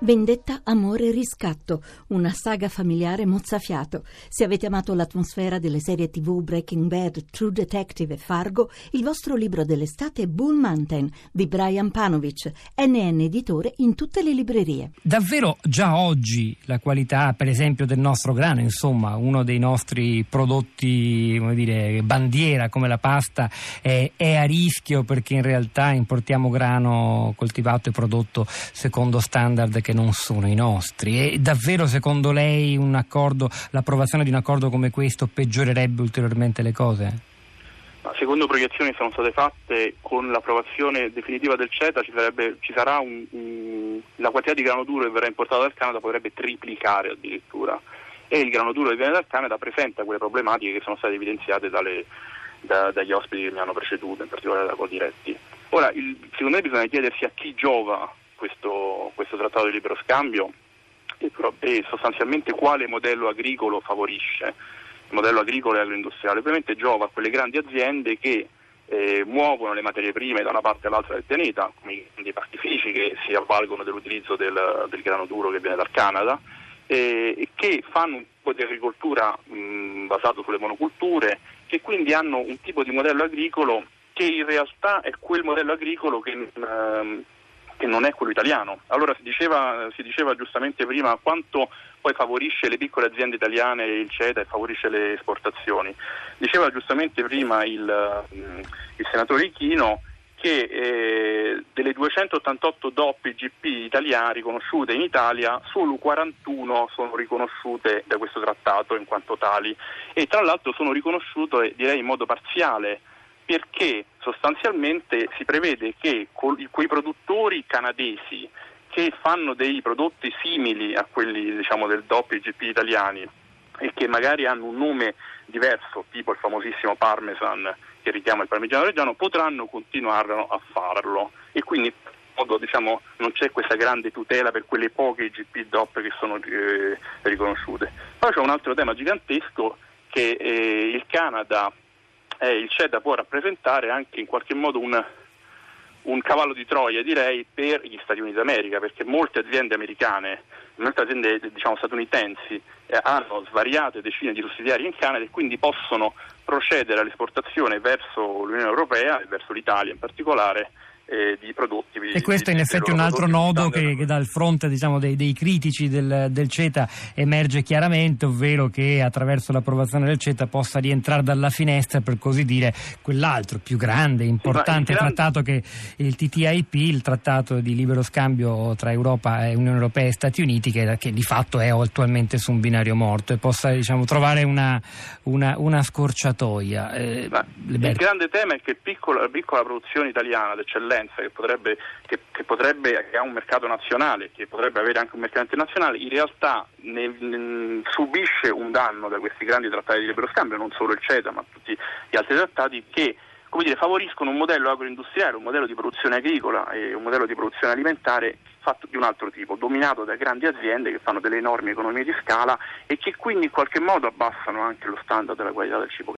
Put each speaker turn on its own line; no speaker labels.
Vendetta, amore e riscatto, una saga familiare mozzafiato. Se avete amato l'atmosfera delle serie tv Breaking Bad, True Detective e Fargo, il vostro libro dell'estate è Bull Mountain di Brian Panovic, NN editore in tutte le librerie.
Davvero già oggi la qualità, per esempio, del nostro grano, insomma, uno dei nostri prodotti, come dire, bandiera come la pasta, è, è a rischio perché in realtà importiamo grano coltivato e prodotto secondo standard che non sono i nostri. E davvero secondo lei accordo, l'approvazione di un accordo come questo peggiorerebbe ulteriormente le cose?
Secondo proiezioni che sono state fatte con l'approvazione definitiva del CETA ci, sarebbe, ci sarà un, un, la quantità di grano duro che verrà importato dal Canada potrebbe triplicare addirittura e il grano duro che viene dal Canada presenta quelle problematiche che sono state evidenziate dalle, da, dagli ospiti che mi hanno preceduto, in particolare da Codiretti. Ora, il, secondo me bisogna chiedersi a chi giova questo, questo trattato di libero scambio e, e, sostanzialmente quale modello agricolo favorisce, il modello agricolo e agroindustriale. Ovviamente giova a quelle grandi aziende che eh, muovono le materie prime da una parte all'altra del pianeta, come i grandi pastifici che si avvalgono dell'utilizzo del, del grano duro che viene dal Canada eh, che fanno un po' di agricoltura mh, basato sulle monoculture, che quindi hanno un tipo di modello agricolo che in realtà è quel modello agricolo che mh, che non è quello italiano. Allora si diceva, si diceva, giustamente prima quanto poi favorisce le piccole aziende italiane il CETA e favorisce le esportazioni. Diceva giustamente prima il, il senatore Ichino che eh, delle 288 DOP GP italiane riconosciute in Italia solo 41 sono riconosciute da questo trattato in quanto tali e tra l'altro sono riconosciute direi in modo parziale perché sostanzialmente si prevede che quei produttori canadesi che fanno dei prodotti simili a quelli diciamo, del DOP e GP italiani e che magari hanno un nome diverso, tipo il famosissimo Parmesan che richiama il parmigiano reggiano, potranno continuare a farlo e quindi diciamo, non c'è questa grande tutela per quelle poche GP DOP che sono eh, riconosciute. Poi c'è un altro tema gigantesco che eh, il Canada eh, il CETA può rappresentare anche in qualche modo un, un cavallo di Troia, direi, per gli Stati Uniti d'America, perché molte aziende americane, molte aziende diciamo, statunitensi eh, hanno svariate decine di sussidiari in Canada e quindi possono procedere all'esportazione verso l'Unione Europea e verso l'Italia in particolare eh, di prodotti.
E questo è in effetti un altro nodo che, che, dal fronte diciamo, dei, dei, critici del, del, CETA emerge chiaramente, ovvero che attraverso l'approvazione del CETA possa rientrare dalla finestra, per così dire, quell'altro più grande, importante sì, trattato che il TTIP, il trattato di libero scambio tra Europa e Unione Europea e Stati Uniti, che, che di fatto è attualmente su un binario morto e possa diciamo, trovare una, una, una scorciatoia.
Eh, il grande tema è che piccola, la piccola produzione italiana d'eccellenza concorrenza che potrebbe, che, che, potrebbe, che ha un mercato nazionale, che potrebbe avere anche un mercato internazionale, in realtà ne, ne, subisce un danno da questi grandi trattati di libero scambio, non solo il CETA ma tutti gli altri trattati che come dire, favoriscono un modello agroindustriale, un modello di produzione agricola e un modello di produzione alimentare fatto di un altro tipo, dominato da grandi aziende che fanno delle enormi economie di scala e che quindi in qualche modo abbassano anche lo standard della qualità del cibo.